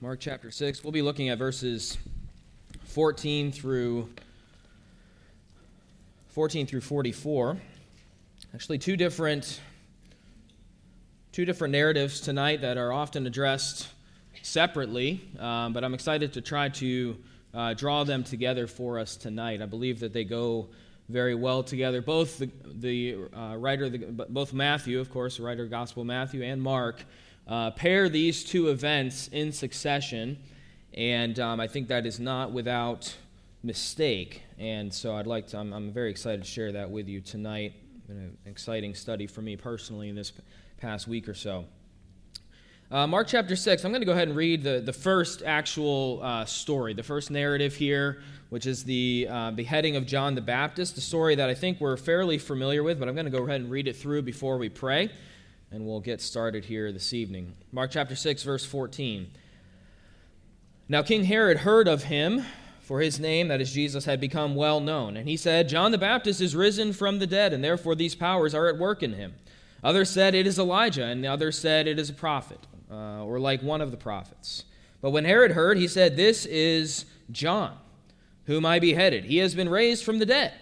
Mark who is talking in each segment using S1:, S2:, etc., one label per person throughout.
S1: Mark chapter 6. We'll be looking at verses 14 through 14 through 44. Actually, two different two different narratives tonight that are often addressed separately, um, but I'm excited to try to uh, draw them together for us tonight. I believe that they go very well together. Both the, the uh, writer, the, both Matthew, of course, the writer of Gospel Matthew, and Mark uh, pair these two events in succession, and um, I think that is not without mistake. And so I'd like to, I'm, I'm very excited to share that with you tonight. An exciting study for me personally in this past week or so. Uh, Mark chapter 6, I'm going to go ahead and read the, the first actual uh, story, the first narrative here, which is the uh, beheading of John the Baptist, the story that I think we're fairly familiar with, but I'm going to go ahead and read it through before we pray and we'll get started here this evening. Mark chapter 6, verse 14. Now King Herod heard of him, for his name, that is Jesus, had become well known. And he said, John the Baptist is risen from the dead, and therefore these powers are at work in him. Others said, It is Elijah, and the others said, It is a prophet, uh, or like one of the prophets. But when Herod heard, he said, This is John, whom I beheaded. He has been raised from the dead.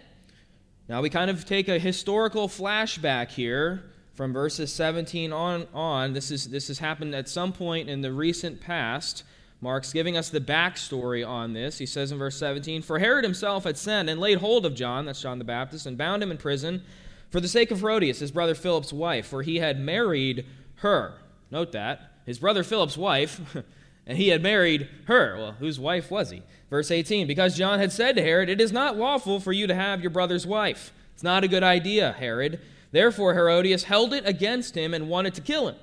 S1: Now we kind of take a historical flashback here from verses 17 on on this is this has happened at some point in the recent past. Mark's giving us the backstory on this. He says in verse 17 for herod himself had sent and laid hold of john that's john the baptist and bound him in prison for the sake of herodias his brother philip's wife for he had married her. Note that. His brother philip's wife and he had married her. Well whose wife was he? Verse 18 because john had said to herod it is not lawful for you to have your brother's wife it's not a good idea herod Therefore, Herodias held it against him and wanted to kill him.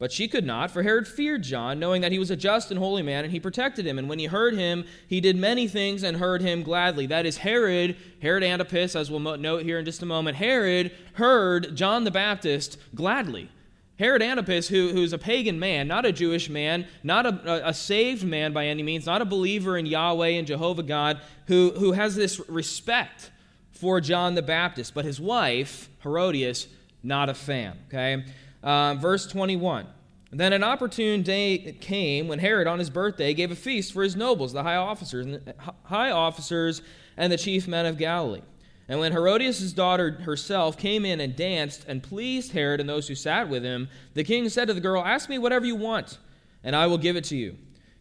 S1: But she could not, for Herod feared John, knowing that he was a just and holy man, and he protected him. And when he heard him, he did many things and heard him gladly. That is Herod, Herod Antipas, as we'll note here in just a moment. Herod heard John the Baptist gladly. Herod Antipas, who, who's a pagan man, not a Jewish man, not a, a, saved man by any means, not a believer in Yahweh and Jehovah God, who, who has this respect for John the Baptist, but his wife, Herodias, not a fan. Okay? Um, verse 21. Then an opportune day came when Herod, on his birthday, gave a feast for his nobles, the high officers, and the high officers and the chief men of Galilee. And when Herodias' daughter herself came in and danced and pleased Herod and those who sat with him, the king said to the girl, Ask me whatever you want, and I will give it to you.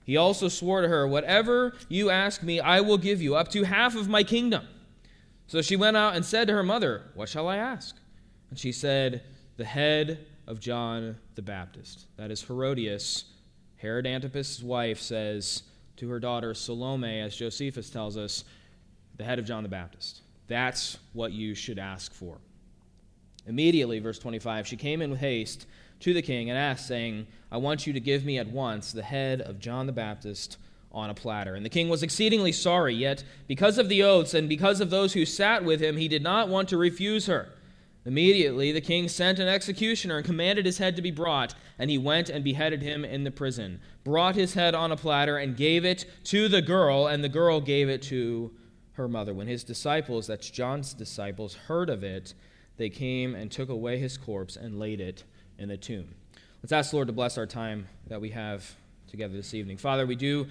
S1: He also swore to her, Whatever you ask me, I will give you, up to half of my kingdom. So she went out and said to her mother, What shall I ask? And she said, The head of John the Baptist. That is Herodias, Herod Antipas' wife, says to her daughter Salome, as Josephus tells us, the head of John the Baptist. That's what you should ask for. Immediately, verse 25, she came in with haste to the king and asked, saying, I want you to give me at once the head of John the Baptist on a platter. And the king was exceedingly sorry, yet because of the oaths and because of those who sat with him, he did not want to refuse her. Immediately the king sent an executioner and commanded his head to be brought, and he went and beheaded him in the prison, brought his head on a platter, and gave it to the girl, and the girl gave it to her mother. When his disciples, that's John's disciples, heard of it, they came and took away his corpse and laid it in the tomb. Let's ask the Lord to bless our time that we have together this evening. Father, we do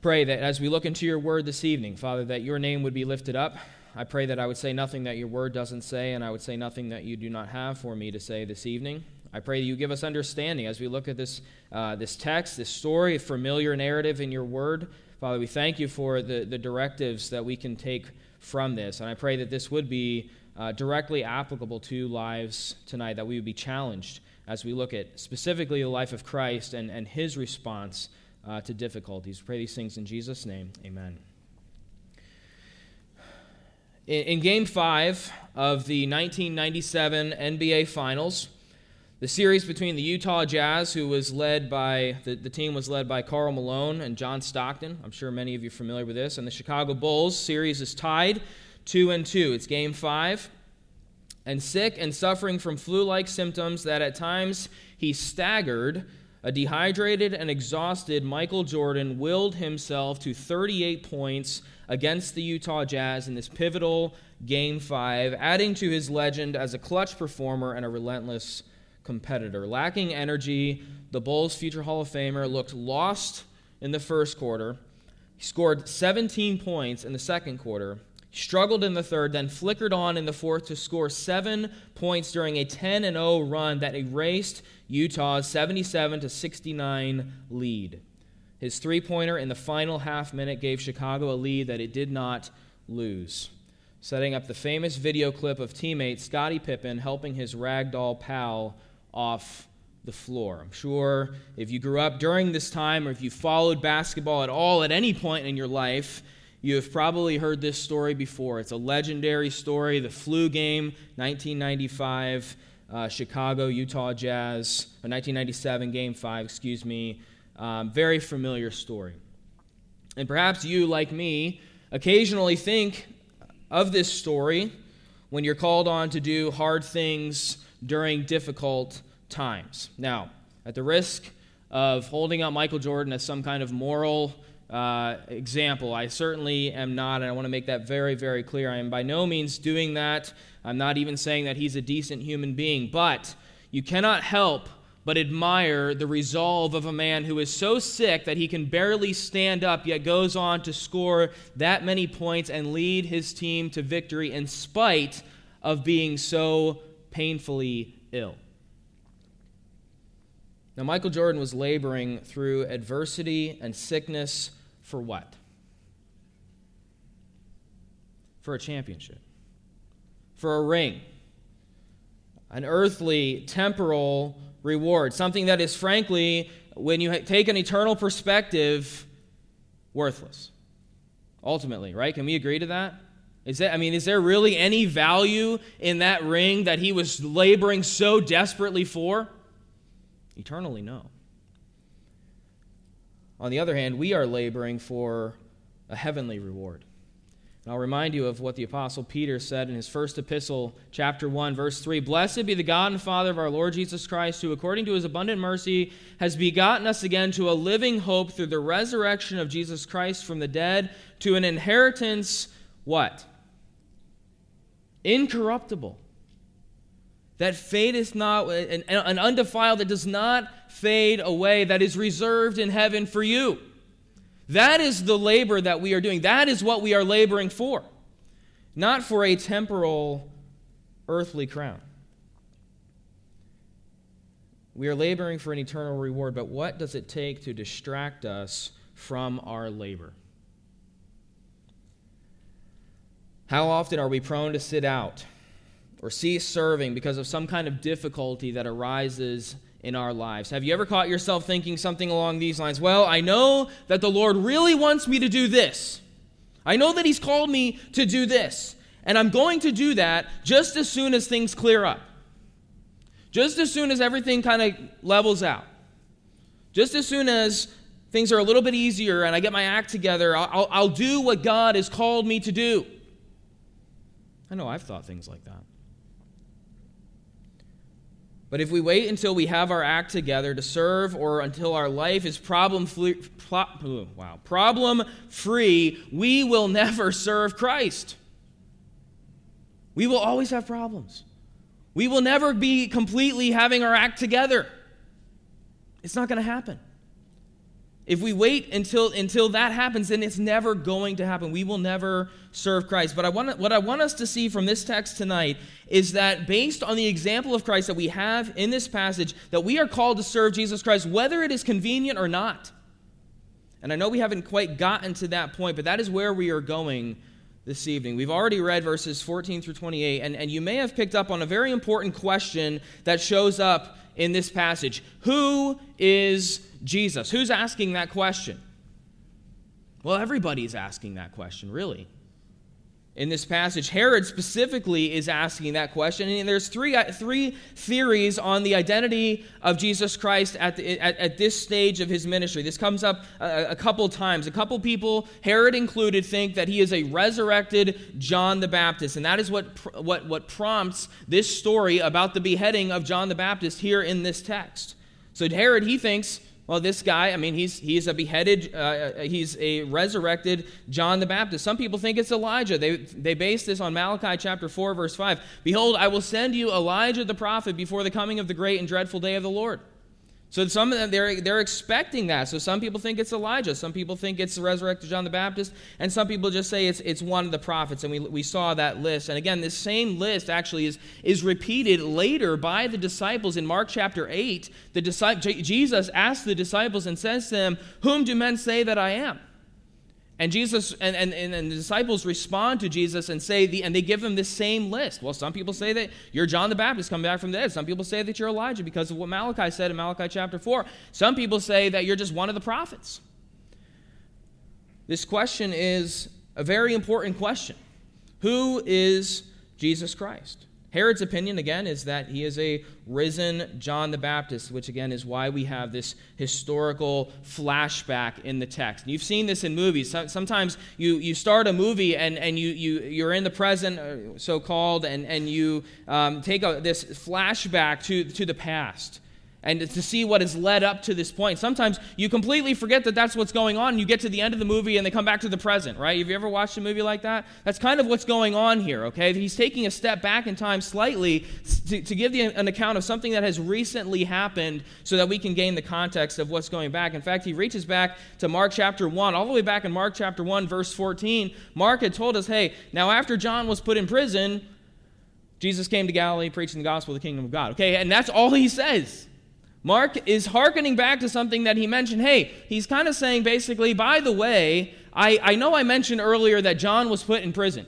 S1: pray that as we look into your word this evening, Father, that your name would be lifted up. I pray that I would say nothing that your word doesn't say, and I would say nothing that you do not have for me to say this evening. I pray that you give us understanding as we look at this, uh, this text, this story, a familiar narrative in your word. Father, we thank you for the, the directives that we can take from this. And I pray that this would be uh, directly applicable to lives tonight, that we would be challenged as we look at specifically the life of Christ and, and his response uh, to difficulties. Pray these things in Jesus' name. Amen. In, in Game 5 of the 1997 NBA Finals, the series between the Utah Jazz, who was led by, the, the team was led by Karl Malone and John Stockton. I'm sure many of you are familiar with this. And the Chicago Bulls series is tied 2 and 2. It's game 5. And sick and suffering from flu like symptoms that at times he staggered a dehydrated and exhausted Michael Jordan willed himself to 38 points against the Utah Jazz in this pivotal Game 5, adding to his legend as a clutch performer and a relentless competitor. Lacking energy, the Bulls' future Hall of Famer looked lost in the first quarter. He scored 17 points in the second quarter, struggled in the third, then flickered on in the fourth to score seven points during a 10 0 run that erased Utah's 77 69 lead. His three pointer in the final half minute gave Chicago a lead that it did not lose, setting up the famous video clip of teammate Scottie Pippen helping his ragdoll pal off the floor. I'm sure if you grew up during this time or if you followed basketball at all at any point in your life, you have probably heard this story before. It's a legendary story, the flu game, 1995, uh, Chicago, Utah Jazz, 1997, game five, excuse me. Um, very familiar story. And perhaps you, like me, occasionally think of this story when you're called on to do hard things during difficult times. Now, at the risk of holding up Michael Jordan as some kind of moral uh, example, I certainly am not, and I want to make that very, very clear. I am by no means doing that. I'm not even saying that he's a decent human being, but you cannot help but admire the resolve of a man who is so sick that he can barely stand up, yet goes on to score that many points and lead his team to victory in spite of being so painfully ill. Now, Michael Jordan was laboring through adversity and sickness for what? For a championship, for a ring, an earthly, temporal reward, something that is, frankly, when you take an eternal perspective, worthless. Ultimately, right? Can we agree to that? Is that I mean, is there really any value in that ring that he was laboring so desperately for? Eternally, no. On the other hand, we are laboring for a heavenly reward. And I'll remind you of what the Apostle Peter said in his first epistle, chapter 1, verse 3 Blessed be the God and Father of our Lord Jesus Christ, who, according to his abundant mercy, has begotten us again to a living hope through the resurrection of Jesus Christ from the dead, to an inheritance, what? Incorruptible that fadeth not, an, an undefiled that does not fade away, that is reserved in heaven for you. That is the labor that we are doing. That is what we are laboring for, not for a temporal earthly crown. We are laboring for an eternal reward, but what does it take to distract us from our labor? How often are we prone to sit out? Or cease serving because of some kind of difficulty that arises in our lives. Have you ever caught yourself thinking something along these lines? Well, I know that the Lord really wants me to do this. I know that He's called me to do this. And I'm going to do that just as soon as things clear up. Just as soon as everything kind of levels out. Just as soon as things are a little bit easier and I get my act together, I'll, I'll, do what God has called me to do. I know I've thought things like that. But if we wait until we have our act together to serve or until our life is problem free, wow, problem free, we will never serve Christ. We will always have problems. We will never be completely having our act together. It's not going to happen. If we wait until, until that happens, then it's never going to happen. We will never serve Christ. But I want, what I want us to see from this text tonight is that based on the example of Christ that we have in this passage, that we are called to serve Jesus Christ, whether it is convenient or not. And I know we haven't quite gotten to that point, but that is where we are going this evening. We've already read verses 14 through 28, and, and you may have picked up on a very important question that shows up in this passage Who is Jesus? Who's asking that question? Well, everybody's asking that question, really in this passage. Herod specifically is asking that question. And there's three, uh, three theories on the identity of Jesus Christ at, the, at, at this stage of his ministry. This comes up a, a couple times. A couple people, Herod included, think that he is a resurrected John the Baptist. And that is what, what, what prompts this story about the beheading of John the Baptist here in this text. So Herod, he thinks Well, this guy, I mean, he's, he's a beheaded, uh, uh, he's a resurrected John the Baptist. Some people think it's Elijah. They, they base this on Malachi chapter 4, verse 5. Behold, I will send you Elijah the prophet before the coming of the great and dreadful day of the Lord. So some of them they're they're expecting that. So some people think it's Elijah, some people think it's the resurrected John the Baptist, and some people just say it's it's one of the prophets. And we, we saw that list. And again, this same list actually is is repeated later by the disciples in Mark chapter eight. The Jesus asks the disciples and says to them, "Whom do men say that I am?" And Jesus and, and, and the disciples respond to Jesus and say the, and they give him this same list. Well, some people say that you're John the Baptist coming back from the dead. Some people say that you're Elijah because of what Malachi said in Malachi chapter 4. Some people say that you're just one of the prophets. This question is a very important question. Who is Jesus Christ? Herod's opinion, again, is that he is a risen John the Baptist, which, again, is why we have this historical flashback in the text. you've seen this in movies. Sometimes you, you start a movie and, and you, you, you're in the present, uh, so called, and, and you um, take a, this flashback to, to the past and to see what has led up to this point. Sometimes you completely forget that that's what's going on, you get to the end of the movie and they come back to the present, right? Have you ever watched a movie like that? That's kind of what's going on here, okay? He's taking a step back in time slightly to, to give the, an account of something that has recently happened so that we can gain the context of what's going back. In fact, he reaches back to Mark chapter 1, all the way back in Mark chapter 1, verse 14. Mark had told us, hey, now after John was put in prison, Jesus came to Galilee preaching the gospel of the kingdom of God. Okay, and that's all he says. Mark is hearkening back to something that he mentioned. Hey, he's kind of saying basically, by the way, I, I know I mentioned earlier that John was put in prison.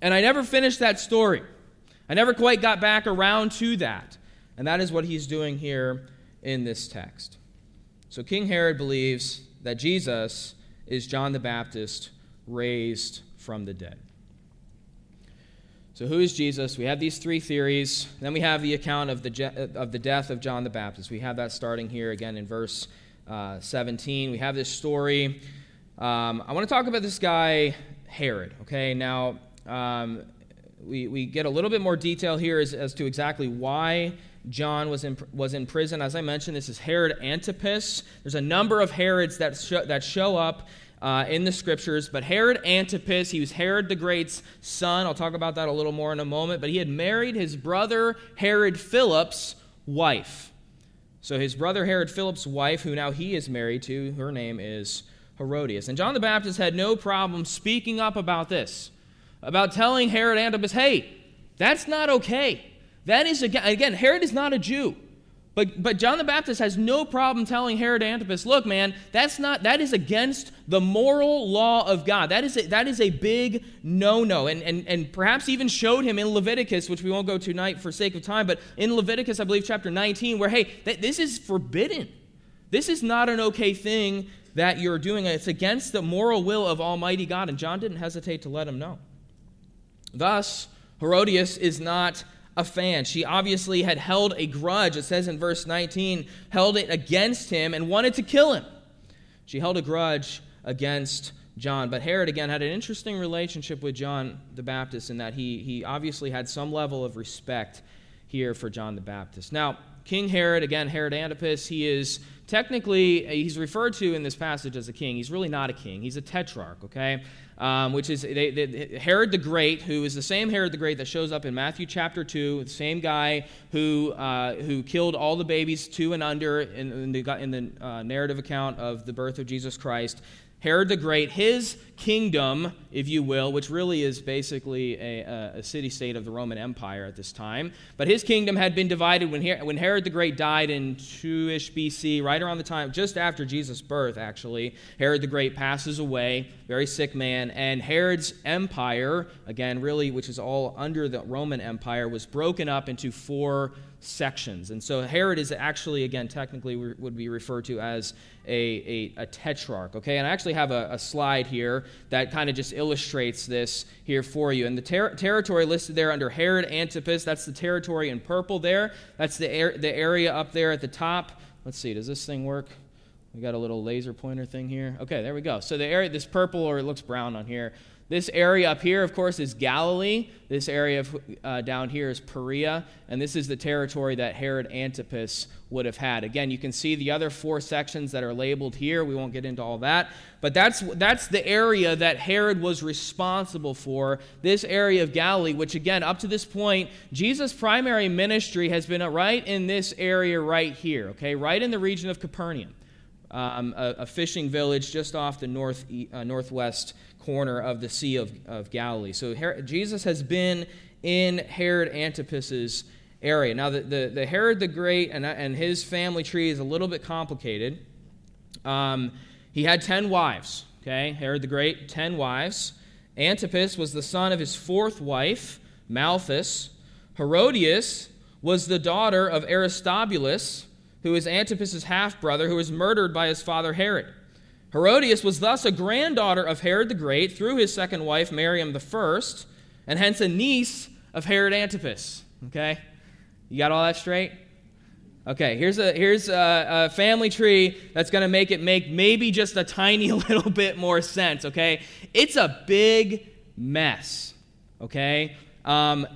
S1: And I never finished that story. I never quite got back around to that. And that is what he's doing here in this text. So King Herod believes that Jesus is John the Baptist raised from the dead. So, who is Jesus? We have these three theories. Then we have the account of the, of the death of John the Baptist. We have that starting here again in verse uh, 17. We have this story. Um, I want to talk about this guy, Herod. Okay, now um, we, we get a little bit more detail here as, as to exactly why John was in, was in prison. As I mentioned, this is Herod Antipas. There's a number of Herods that, that show up uh, in the scriptures. But Herod Antipas, he was Herod the Great's son. I'll talk about that a little more in a moment. But he had married his brother Herod Philip's wife. So his brother Herod Philip's wife, who now he is married to, her name is Herodias. And John the Baptist had no problem speaking up about this, about telling Herod Antipas, hey, that's not okay. That is, again, Herod is not a Jew. But, but John the Baptist has no problem telling Herod Antipas, look, man, that's not, that is against the moral law of God. That is a, that is a big no no. And, and, and perhaps even showed him in Leviticus, which we won't go to tonight for sake of time, but in Leviticus, I believe, chapter 19, where, hey, th- this is forbidden. This is not an okay thing that you're doing. It's against the moral will of Almighty God. And John didn't hesitate to let him know. Thus, Herodias is not a fan. She obviously had held a grudge, it says in verse 19, held it against him and wanted to kill him. She held a grudge against John. But Herod, again, had an interesting relationship with John the Baptist in that he, he obviously had some level of respect here for John the Baptist. Now, King Herod, again, Herod Antipas, he is technically, he's referred to in this passage as a king. He's really not a king, he's a tetrarch, okay? um, which is they, they, Herod the Great, who is the same Herod the Great that shows up in Matthew chapter 2, the same guy who, uh, who killed all the babies two and under in, in the, in the uh, narrative account of the birth of Jesus Christ. Herod the Great, his kingdom, if you will, which really is basically a, a city state of the Roman Empire at this time, but his kingdom had been divided when, when Herod the Great died in 2 ish BC, right around the time, just after Jesus' birth, actually. Herod the Great passes away, very sick man, and Herod's empire, again, really, which is all under the Roman Empire, was broken up into four sections. And so Herod is actually, again, technically would be referred to as a, a, a tetrarch. Okay, and I actually have a, a slide here that kind of just illustrates this here for you. And the ter- territory listed there under Herod Antipas, that's the territory in purple there. That's the, the area up there at the top. Let's see, does this thing work? We got a little laser pointer thing here. Okay, there we go. So the area, this purple, or it looks brown on here, this area up here, of course, is Galilee. This area of, uh, down here is Perea, and this is the territory that Herod Antipas would have had. Again, you can see the other four sections that are labeled here. We won't get into all that, but that's that's the area that Herod was responsible for. This area of Galilee, which again, up to this point, Jesus' primary ministry has been right in this area right here. Okay, right in the region of Capernaum. Um, a, a, fishing village just off the north, uh, northwest corner of the Sea of, of Galilee. So Her- Jesus has been in Herod Antipas's area. Now, the, the, the, Herod the Great and, and his family tree is a little bit complicated. Um, he had 10 wives, okay? Herod the Great, 10 wives. Antipas was the son of his fourth wife, Malthace. Herodias was the daughter of Aristobulus, who is Antipas's half brother, who was murdered by his father Herod. Herodias was thus a granddaughter of Herod the Great through his second wife, Miriam the first, and hence a niece of Herod Antipas. Okay? You got all that straight? Okay, here's a, here's a, a family tree that's going to make it make maybe just a tiny little bit more sense, okay? It's a big mess, okay? Um,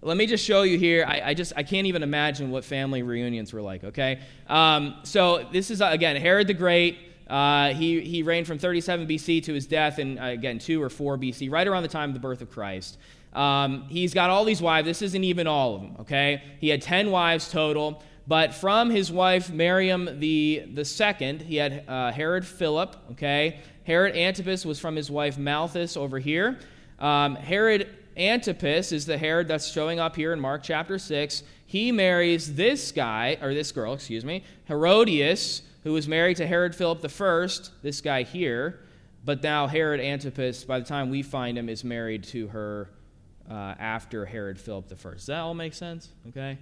S1: let me just show you here. I, I, just I can't even imagine what family reunions were like, okay? Um, so this is, again, Herod the Great. Uh, he, he reigned from 37 BC to his death in, uh, again, 2 or 4 BC, right around the time of the birth of Christ. Um, he's got all these wives. This isn't even all of them, okay? He had 10 wives total. But from his wife Miriam the, the second, he had uh, Herod Philip, okay? Herod Antipas was from his wife Malthace over here. Um, Herod Antipas is the Herod that's showing up here in Mark chapter 6. He marries this guy, or this girl, excuse me, Herodias, who was married to Herod Philip I, this guy here, but now Herod Antipas, by the time we find him, is married to her uh, after Herod Philip I. Does that all make sense? Okay?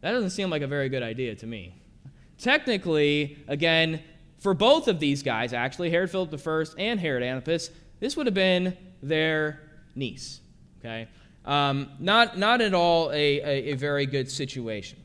S1: That doesn't seem like a very good idea to me. Technically, again, for both of these guys, actually, Herod Philip I and Herod Antipas, this would have been their niece. Okay? Um, not, not at all a, a, a very good situation.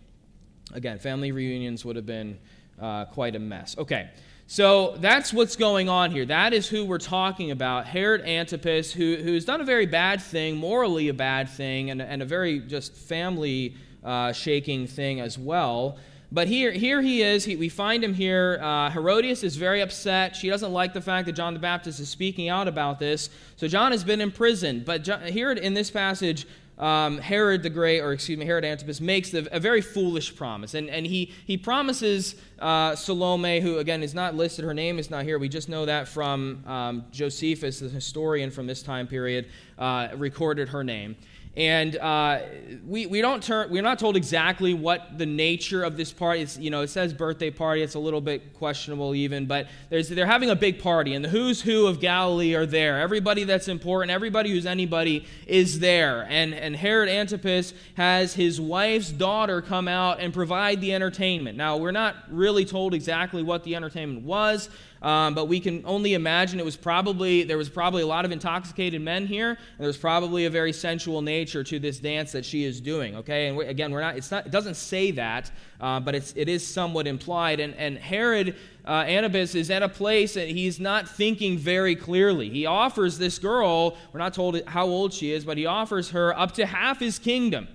S1: Again, family reunions would have been uh, quite a mess. Okay, so that's what's going on here. That is who we're talking about Herod Antipas, who, who's done a very bad thing, morally a bad thing, and, and a very just family uh, shaking thing as well. But here, here he is. He, we find him here. Uh, Herodias is very upset. She doesn't like the fact that John the Baptist is speaking out about this. So John has been imprisoned. But John, here in this passage, um, Herod the Great, or excuse me, Herod Antipas, makes the, a very foolish promise. And, and he, he promises uh, Salome, who again is not listed, her name is not here. We just know that from um, Josephus, the historian from this time period, uh, recorded her name. And uh, we, we don't turn, we're not told exactly what the nature of this party is. You know, it says birthday party. It's a little bit questionable even, but they're having a big party, and the who's who of Galilee are there. Everybody that's important, everybody who's anybody is there. And, and Herod Antipas has his wife's daughter come out and provide the entertainment. Now, we're not really told exactly what the entertainment was. Um, but we can only imagine it was probably there was probably a lot of intoxicated men here and there was probably a very sensual nature to this dance that she is doing okay? And we, again we're not it's not it doesn't say that uh, but it's it is somewhat implied. And and herod uh, antipas is at a place that he's not thinking very clearly. He offers this girl we're not told how old she is but he offers her up to half his kingdom.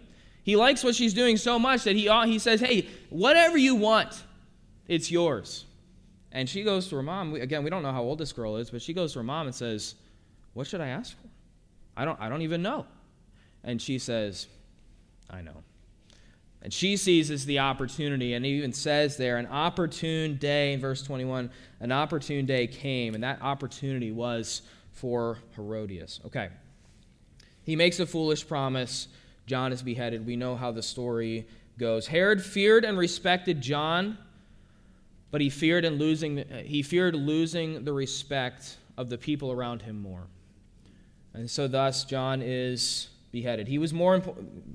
S1: He likes what she's doing so much that he, he says hey whatever you want it's yours and she goes to her mom. Again, we don't know how old this girl is, but she goes to her mom and says, What should I ask for? I don't, I don't even know. And she says, I know. And she seizes the opportunity and even says there, an opportune day, in verse 21, an opportune day came, and that opportunity was for Herodias. Okay. He makes a foolish promise. John is beheaded. We know how the story goes. Herod feared and respected John but he feared losing he feared losing the respect of the people around him more. And so thus John is beheaded. He was more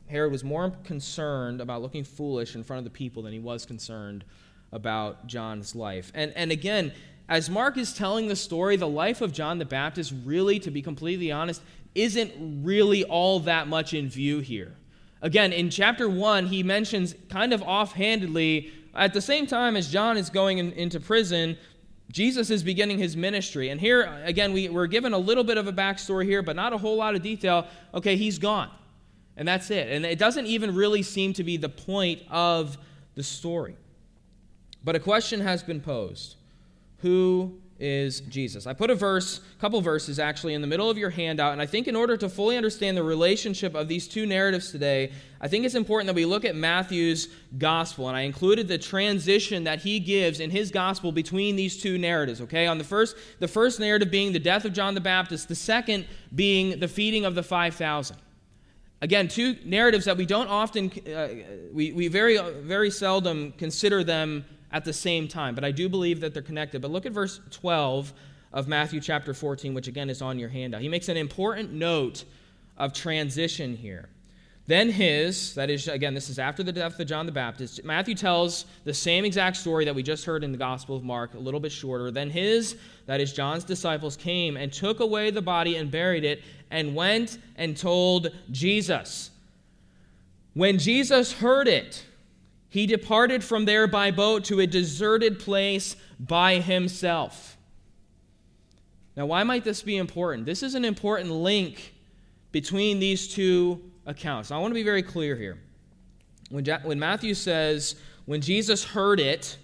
S1: Herod was more concerned about looking foolish in front of the people than he was concerned about John's life. And and again, as Mark is telling the story, the life of John the Baptist really to be completely honest isn't really all that much in view here. Again, in chapter 1, he mentions kind of offhandedly at the same time as John is going in, into prison, Jesus is beginning his ministry. And here, again, we, we're given a little bit of a backstory here, but not a whole lot of detail. Okay, he's gone. And that's it. And it doesn't even really seem to be the point of the story. But a question has been posed Who is Jesus. I put a verse, a couple verses actually, in the middle of your handout, and I think in order to fully understand the relationship of these two narratives today, I think it's important that we look at Matthew's gospel, and I included the transition that he gives in his gospel between these two narratives. Okay, on the first, the first narrative being the death of John the Baptist, the second being the feeding of the five thousand. Again, two narratives that we don't often, uh, we, we very, very seldom consider them at the same time, but I do believe that they're connected. But look at verse 12 of Matthew chapter 14, which again is on your handout. He makes an important note of transition here. Then his, that is, again, this is after the death of John the Baptist. Matthew tells the same exact story that we just heard in the Gospel of Mark, a little bit shorter. Then his, that is, John's disciples, came and took away the body and buried it, and went and told Jesus. When Jesus heard it, he departed from there by boat to a deserted place by himself. Now, why might this be important? This is an important link between these two accounts. I want to be very clear here. When, when Matthew says, when Jesus heard it,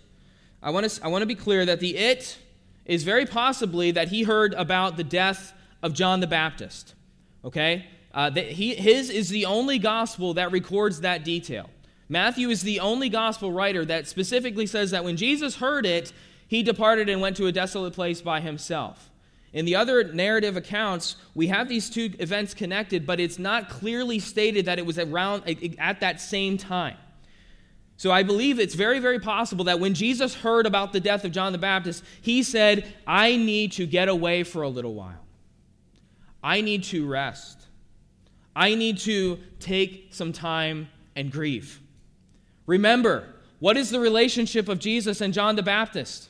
S1: I want, to, I want to be clear that the it is very possibly that he heard about the death of John the Baptist. Okay? Uh, that he, his is the only gospel that records that detail. Matthew is the only gospel writer that specifically says that when Jesus heard it, he departed and went to a desolate place by himself. In the other narrative accounts, we have these two events connected, but it's not clearly stated that it was around at that same time. So I believe it's very, very possible that when Jesus heard about the death of John the Baptist, he said, I need to get away for a little while. I need to rest. I need to take some time and grieve. Remember, what is the relationship of Jesus and John the Baptist?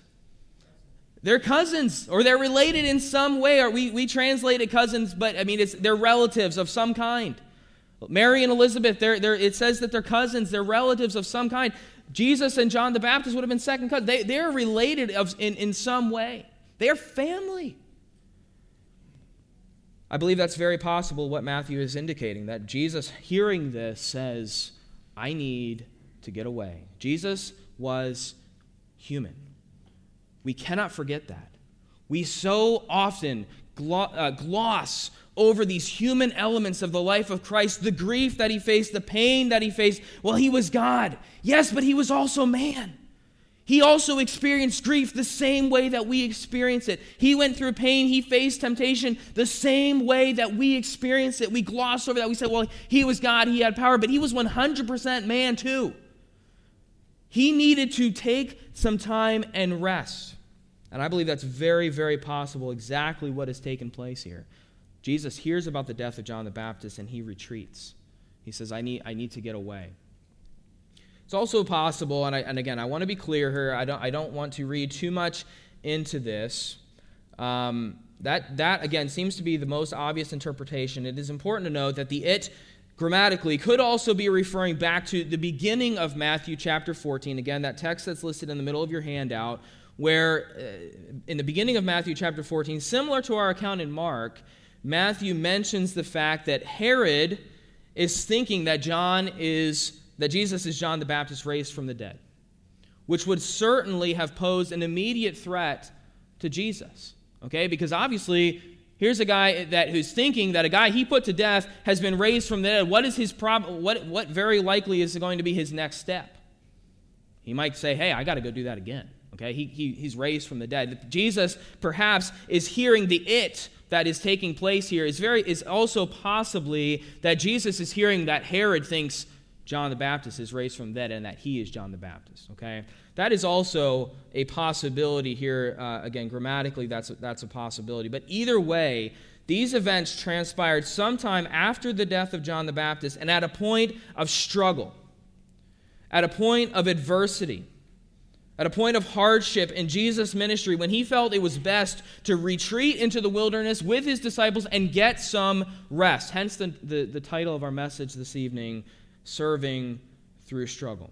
S1: They're cousins, or they're related in some way. Or we, we translated cousins, but I mean, it's, they're relatives of some kind. Mary and Elizabeth, they're, they're, it says that they're cousins, they're relatives of some kind. Jesus and John the Baptist would have been second cousins. They, they're related of, in, in some way, they're family. I believe that's very possible what Matthew is indicating that Jesus, hearing this, says, I need to get away. Jesus was human. We cannot forget that. We so often uh, gloss over these human elements of the life of Christ the grief that he faced, the pain that he faced. Well, he was God. Yes, but he was also man. He also experienced grief the same way that we experience it. He went through pain, he faced temptation the same way that we experience it. We gloss over that. We say, well, he was God, he had power, but he was 100% man too. He needed to take some time and rest. And I believe that's very, very possible, exactly what has taken place here. Jesus hears about the death of John the Baptist and he retreats. He says, I need, I need to get away. It's also possible, and, I, and again, I want to be clear here. I don't, I don't want to read too much into this. Um, that, that, again, seems to be the most obvious interpretation. It is important to note that the it grammatically could also be referring back to the beginning of Matthew chapter 14. Again, that text that's listed in the middle of your handout, where uh, in the beginning of Matthew chapter 14, similar to our account in Mark, Matthew mentions the fact that Herod is thinking that John is that Jesus is John the Baptist raised from the dead, which would certainly have posed an immediate threat to Jesus. Okay? Because obviously Here's a guy that who's thinking that a guy he put to death has been raised from the dead. What is his problem? what, what very likely is going to be his next step? He might say, Hey, I got to go do that again. Okay, he, he, he's raised from the dead. Jesus perhaps is hearing the it that is taking place here. Is very is also possibly that Jesus is hearing that Herod thinks John the Baptist is raised from dead and that he is John the Baptist. Okay, that is also a possibility here. Uh, again, grammatically, that's a, that's a possibility. But either way, these events transpired sometime after the death of John the Baptist and at a point of struggle, at a point of adversity, at a point of hardship in Jesus' ministry when he felt it was best to retreat into the wilderness with his disciples and get some rest. Hence the, the, the title of our message this evening Serving Through Struggle.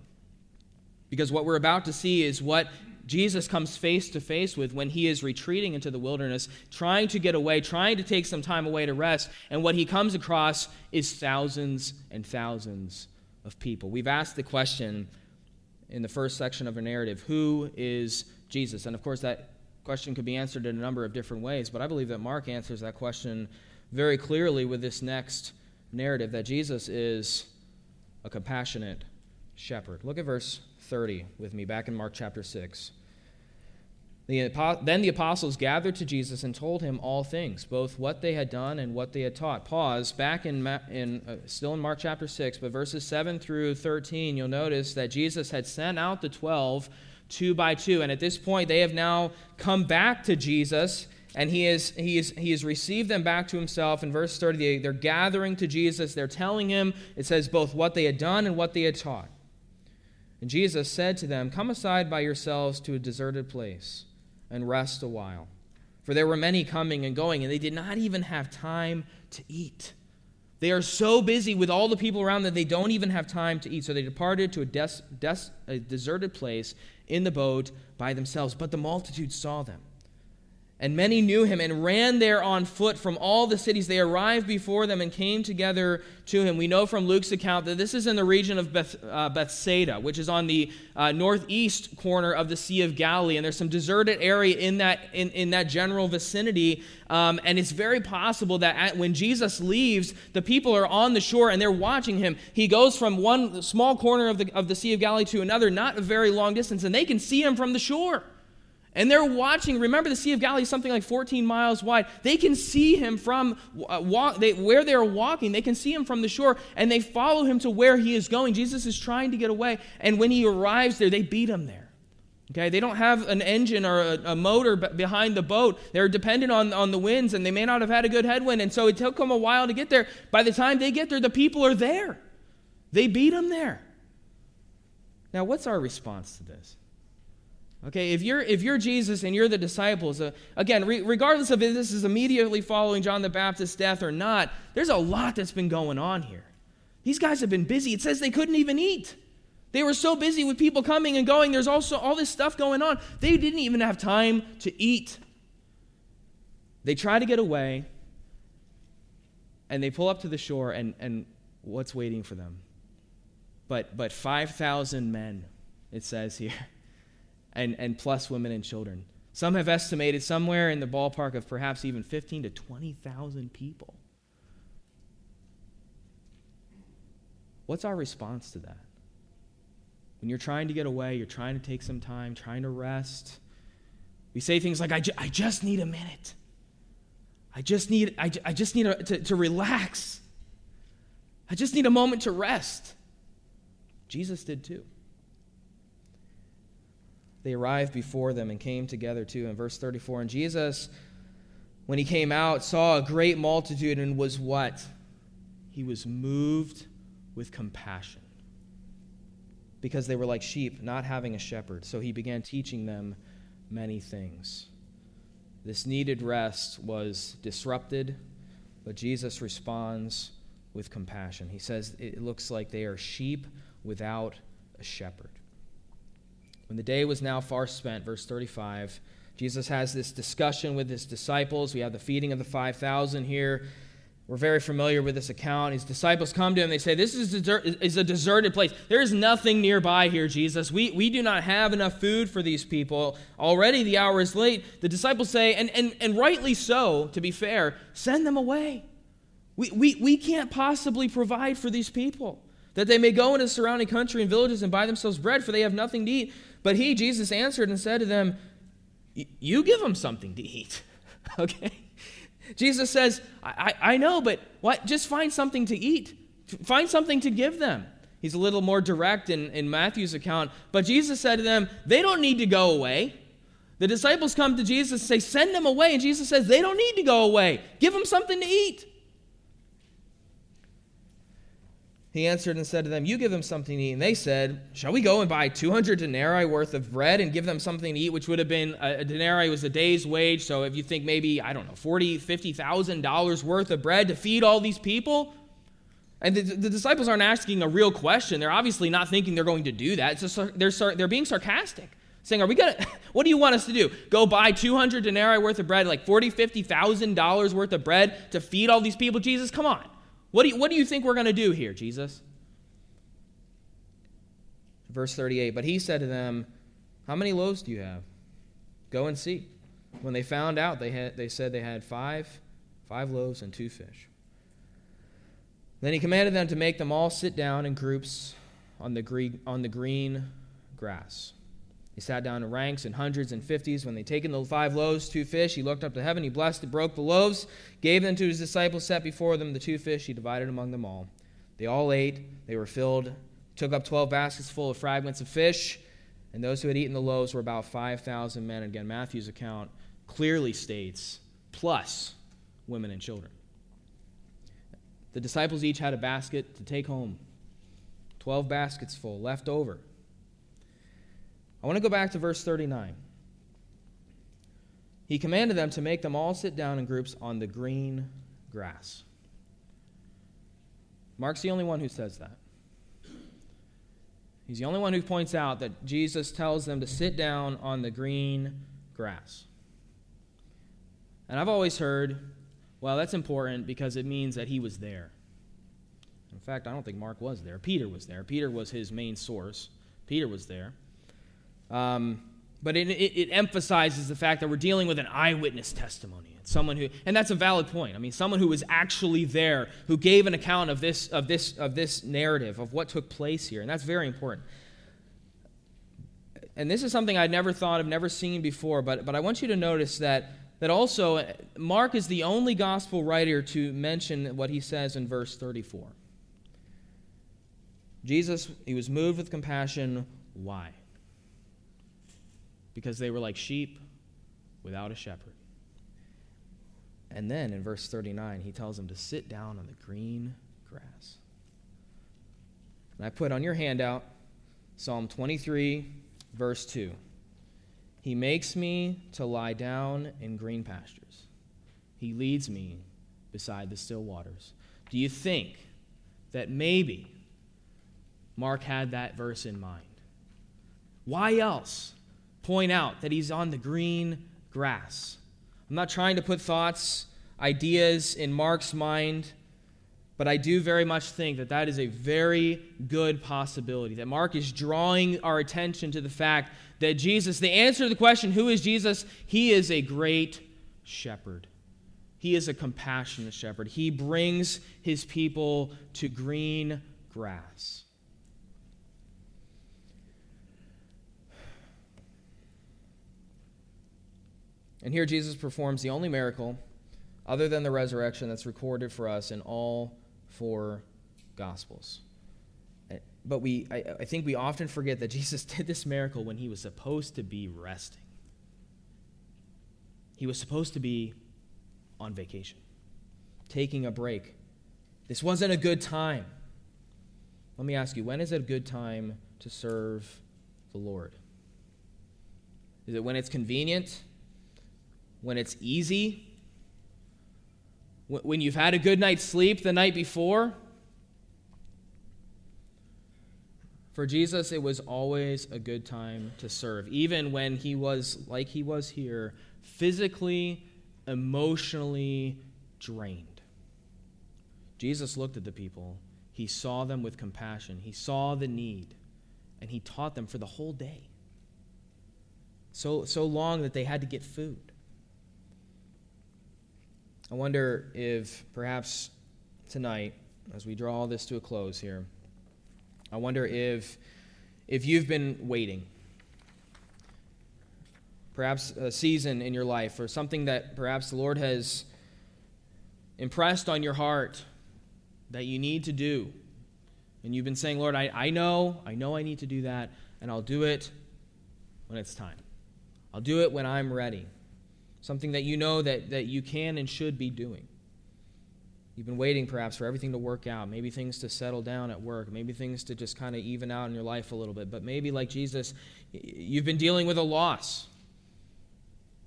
S1: Because what we're about to see is what Jesus comes face to face with when he is retreating into the wilderness, trying to get away, trying to take some time away to rest. And what he comes across is thousands and thousands of people. We've asked the question in the first section of our narrative who is Jesus? And of course, that question could be answered in a number of different ways, but I believe that Mark answers that question very clearly with this next narrative that Jesus is compassionate shepherd. Look at verse 30 with me back in Mark chapter 6. The, then the apostles gathered to Jesus and told him all things, both what they had done and what they had taught. Pause. Back in, in uh, still in Mark chapter 6, but verses 7 through 13, you'll notice that Jesus had sent out the 12 two by two. And at this point, they have now come back to Jesus, and he, is, he, is, he has received them back to himself. In verse 30, they're gathering to Jesus. They're telling him, it says, both what they had done and what they had taught. And Jesus said to them, Come aside by yourselves to a deserted place and rest a while. For there were many coming and going, and they did not even have time to eat. They are so busy with all the people around that they don't even have time to eat. So they departed to a, des- des- a deserted place in the boat by themselves. But the multitude saw them and many knew him and ran there on foot from all the cities. They arrived before them and came together to him. We know from Luke's account that this is in the region of Beth, uh, Bethsaida, which is on the uh, northeast corner of the Sea of Galilee. And there's some deserted area in that, in, in that general vicinity. Um, and it's very possible that at, when Jesus leaves, the people are on the shore and they're watching him. He goes from one small corner of the, of the Sea of Galilee to another, not a very long distance, and they can see him from the shore. And they're watching. Remember, the Sea of Galilee is something like 14 miles wide. They can see him from uh, walk, they, where they're walking. They can see him from the shore, and they follow him to where he is going. Jesus is trying to get away, and when he arrives there, they beat him there. Okay, they don't have an engine or a, a motor behind the boat. They're dependent on, on the winds, and they may not have had a good headwind, and so it took them a while to get there. By the time they get there, the people are there. They beat him there. Now, what's our response to this? Okay, if you're, if you're Jesus and you're the disciples, uh, again, re- regardless of if this is immediately following John the Baptist's death or not, there's a lot that's been going on here. These guys have been busy. It says they couldn't even eat. They were so busy with people coming and going. There's also all this stuff going on. They didn't even have time to eat. They try to get away, and they pull up to the shore, and, and what's waiting for them? But, but 5,000 men, it says here and, and plus women and children. Some have estimated somewhere in the ballpark of perhaps even 15 to 20,000 people. What's our response to that? When you're trying to get away, you're trying to take some time, trying to rest. We say things like, I, ju- I just need a minute. I just need, I, ju- I just need a, to, to relax. I just need a moment to rest. Jesus did too they arrived before them and came together too. In verse 34, and Jesus, when he came out, saw a great multitude and was what? He was moved with compassion because they were like sheep, not having a shepherd. So he began teaching them many things. This needed rest was disrupted, but Jesus responds with compassion. He says it looks like they are sheep without a shepherd. When the day was now far spent, verse 35, Jesus has this discussion with his disciples. We have the feeding of the 5,000 here. We're very familiar with this account. His disciples come to him. They say, This is, desert, is a deserted place. There is nothing nearby here, Jesus. We, we do not have enough food for these people. Already the hour is late. The disciples say, and, and, and rightly so, to be fair, send them away. We, we, we can't possibly provide for these people, that they may go into the surrounding country and villages and buy themselves bread, for they have nothing to eat. But he, Jesus, answered and said to them, You give them something to eat. okay? Jesus says, I, I, know, but what? Just find something to eat. Find something to give them. He's a little more direct in, in Matthew's account. But Jesus said to them, They don't need to go away. The disciples come to Jesus and say, Send them away. And Jesus says, They don't need to go away. Give them something to eat. He answered and said to them, You give them something to eat. And they said, Shall we go and buy 200 denarii worth of bread and give them something to eat, which would have been uh, a, denarii was a day's wage. So if you think maybe, I don't know, 40, $50,000 worth of bread to feed all these people? And the, the, disciples aren't asking a real question. They're obviously not thinking they're going to do that. It's just, they're, they're being sarcastic, saying, Are we going to, what do you want us to do? Go buy 200 denarii worth of bread, like 40, 50,000 dollars worth of bread to feed all these people? Jesus, come on. What do you, what do you think we're going to do here, Jesus? Verse 38 But he said to them, How many loaves do you have? Go and see. When they found out, they, had, they said they had five, five loaves and two fish. Then he commanded them to make them all sit down in groups on the green, on the green grass. He sat down in ranks in hundreds and fifties. When they'd taken the five loaves, two fish, he looked up to heaven, he blessed it, broke the loaves, gave them to his disciples, set before them the two fish, he divided among them all. They all ate, they were filled, took up twelve baskets full of fragments of fish, and those who had eaten the loaves were about 5,000 men. Again, Matthew's account clearly states plus women and children. The disciples each had a basket to take home, 12 baskets full left over. I want to go back to verse 39. He commanded them to make them all sit down in groups on the green grass. Mark's the only one who says that. He's the only one who points out that Jesus tells them to sit down on the green grass. And I've always heard well, that's important because it means that he was there. In fact, I don't think Mark was there. Peter was there. Peter was his main source. Peter was there. Um, but it, it, it, emphasizes the fact that we're dealing with an eyewitness testimony. It's someone who, and that's a valid point. I mean, someone who was actually there, who gave an account of this, of this, of this narrative, of what took place here. And that's very important. And this is something I'd never thought of, never seen before, but, but I want you to notice that that also Mark is the only gospel writer to mention what he says in verse 34. Jesus, he was moved with compassion. Why? Because they were like sheep without a shepherd. And then in verse 39, he tells them to sit down on the green grass. And I put on your handout Psalm 23, verse 2. He makes me to lie down in green pastures. He leads me beside the still waters. Do you think that maybe Mark had that verse in mind? Why else point out that he's on the green grass? I'm not trying to put thoughts, ideas in Mark's mind, but I do very much think that that is a very good possibility. That Mark is drawing our attention to the fact that Jesus, the answer to the question, who is Jesus? He is a great shepherd. He is a compassionate shepherd. He brings his people to green grass. And here Jesus performs the only miracle other than the resurrection that's recorded for us in all four gospels. But we, I, I think we often forget that Jesus did this miracle when he was supposed to be resting. He was supposed to be on vacation, taking a break. This wasn't a good time. Let me ask you when is it a good time to serve the Lord? Is it when it's convenient? When it's easy? When you've had a good night's sleep the night before? For Jesus, it was always a good time to serve, even when he was, like he was here, physically, emotionally drained. Jesus looked at the people, he saw them with compassion, he saw the need, and he taught them for the whole day. So, so long that they had to get food. I wonder if perhaps tonight, as we draw this to a close here, I wonder if, if you've been waiting. Perhaps a season in your life or something that perhaps the Lord has impressed on your heart that you need to do. And you've been saying, Lord, I, I know, I know I need to do that, and I'll do it when it's time. I'll do it when I'm ready. Something that you know that, that you can and should be doing. You've been waiting perhaps for everything to work out, maybe things to settle down at work, maybe things to just kind of even out in your life a little bit. But maybe, like Jesus, you've been dealing with a loss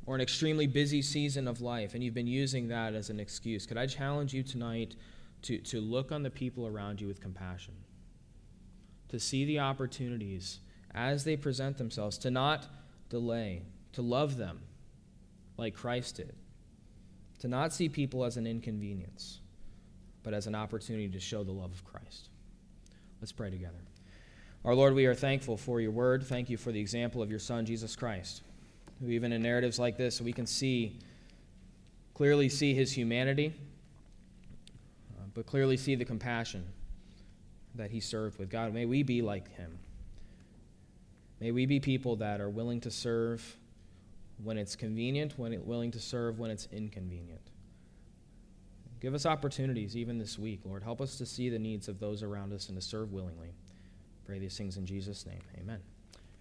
S1: or an extremely busy season of life, and you've been using that as an excuse. Could I challenge you tonight to, to look on the people around you with compassion, to see the opportunities as they present themselves, to not delay, to love them like Christ did, to not see people as an inconvenience, but as an opportunity to show the love of Christ. Let's pray together. Our Lord, we are thankful for your word. Thank you for the example of your Son, Jesus Christ, who, even in narratives like this, we can see, clearly see his humanity, uh, but clearly see the compassion that he served with. God, may we be like him. May we be people that are willing to serve when it's convenient, when it, willing to serve when it's inconvenient. Give us opportunities even this week, Lord. Help us to see the needs of those around us and to serve willingly. Pray these things in Jesus' name. Amen.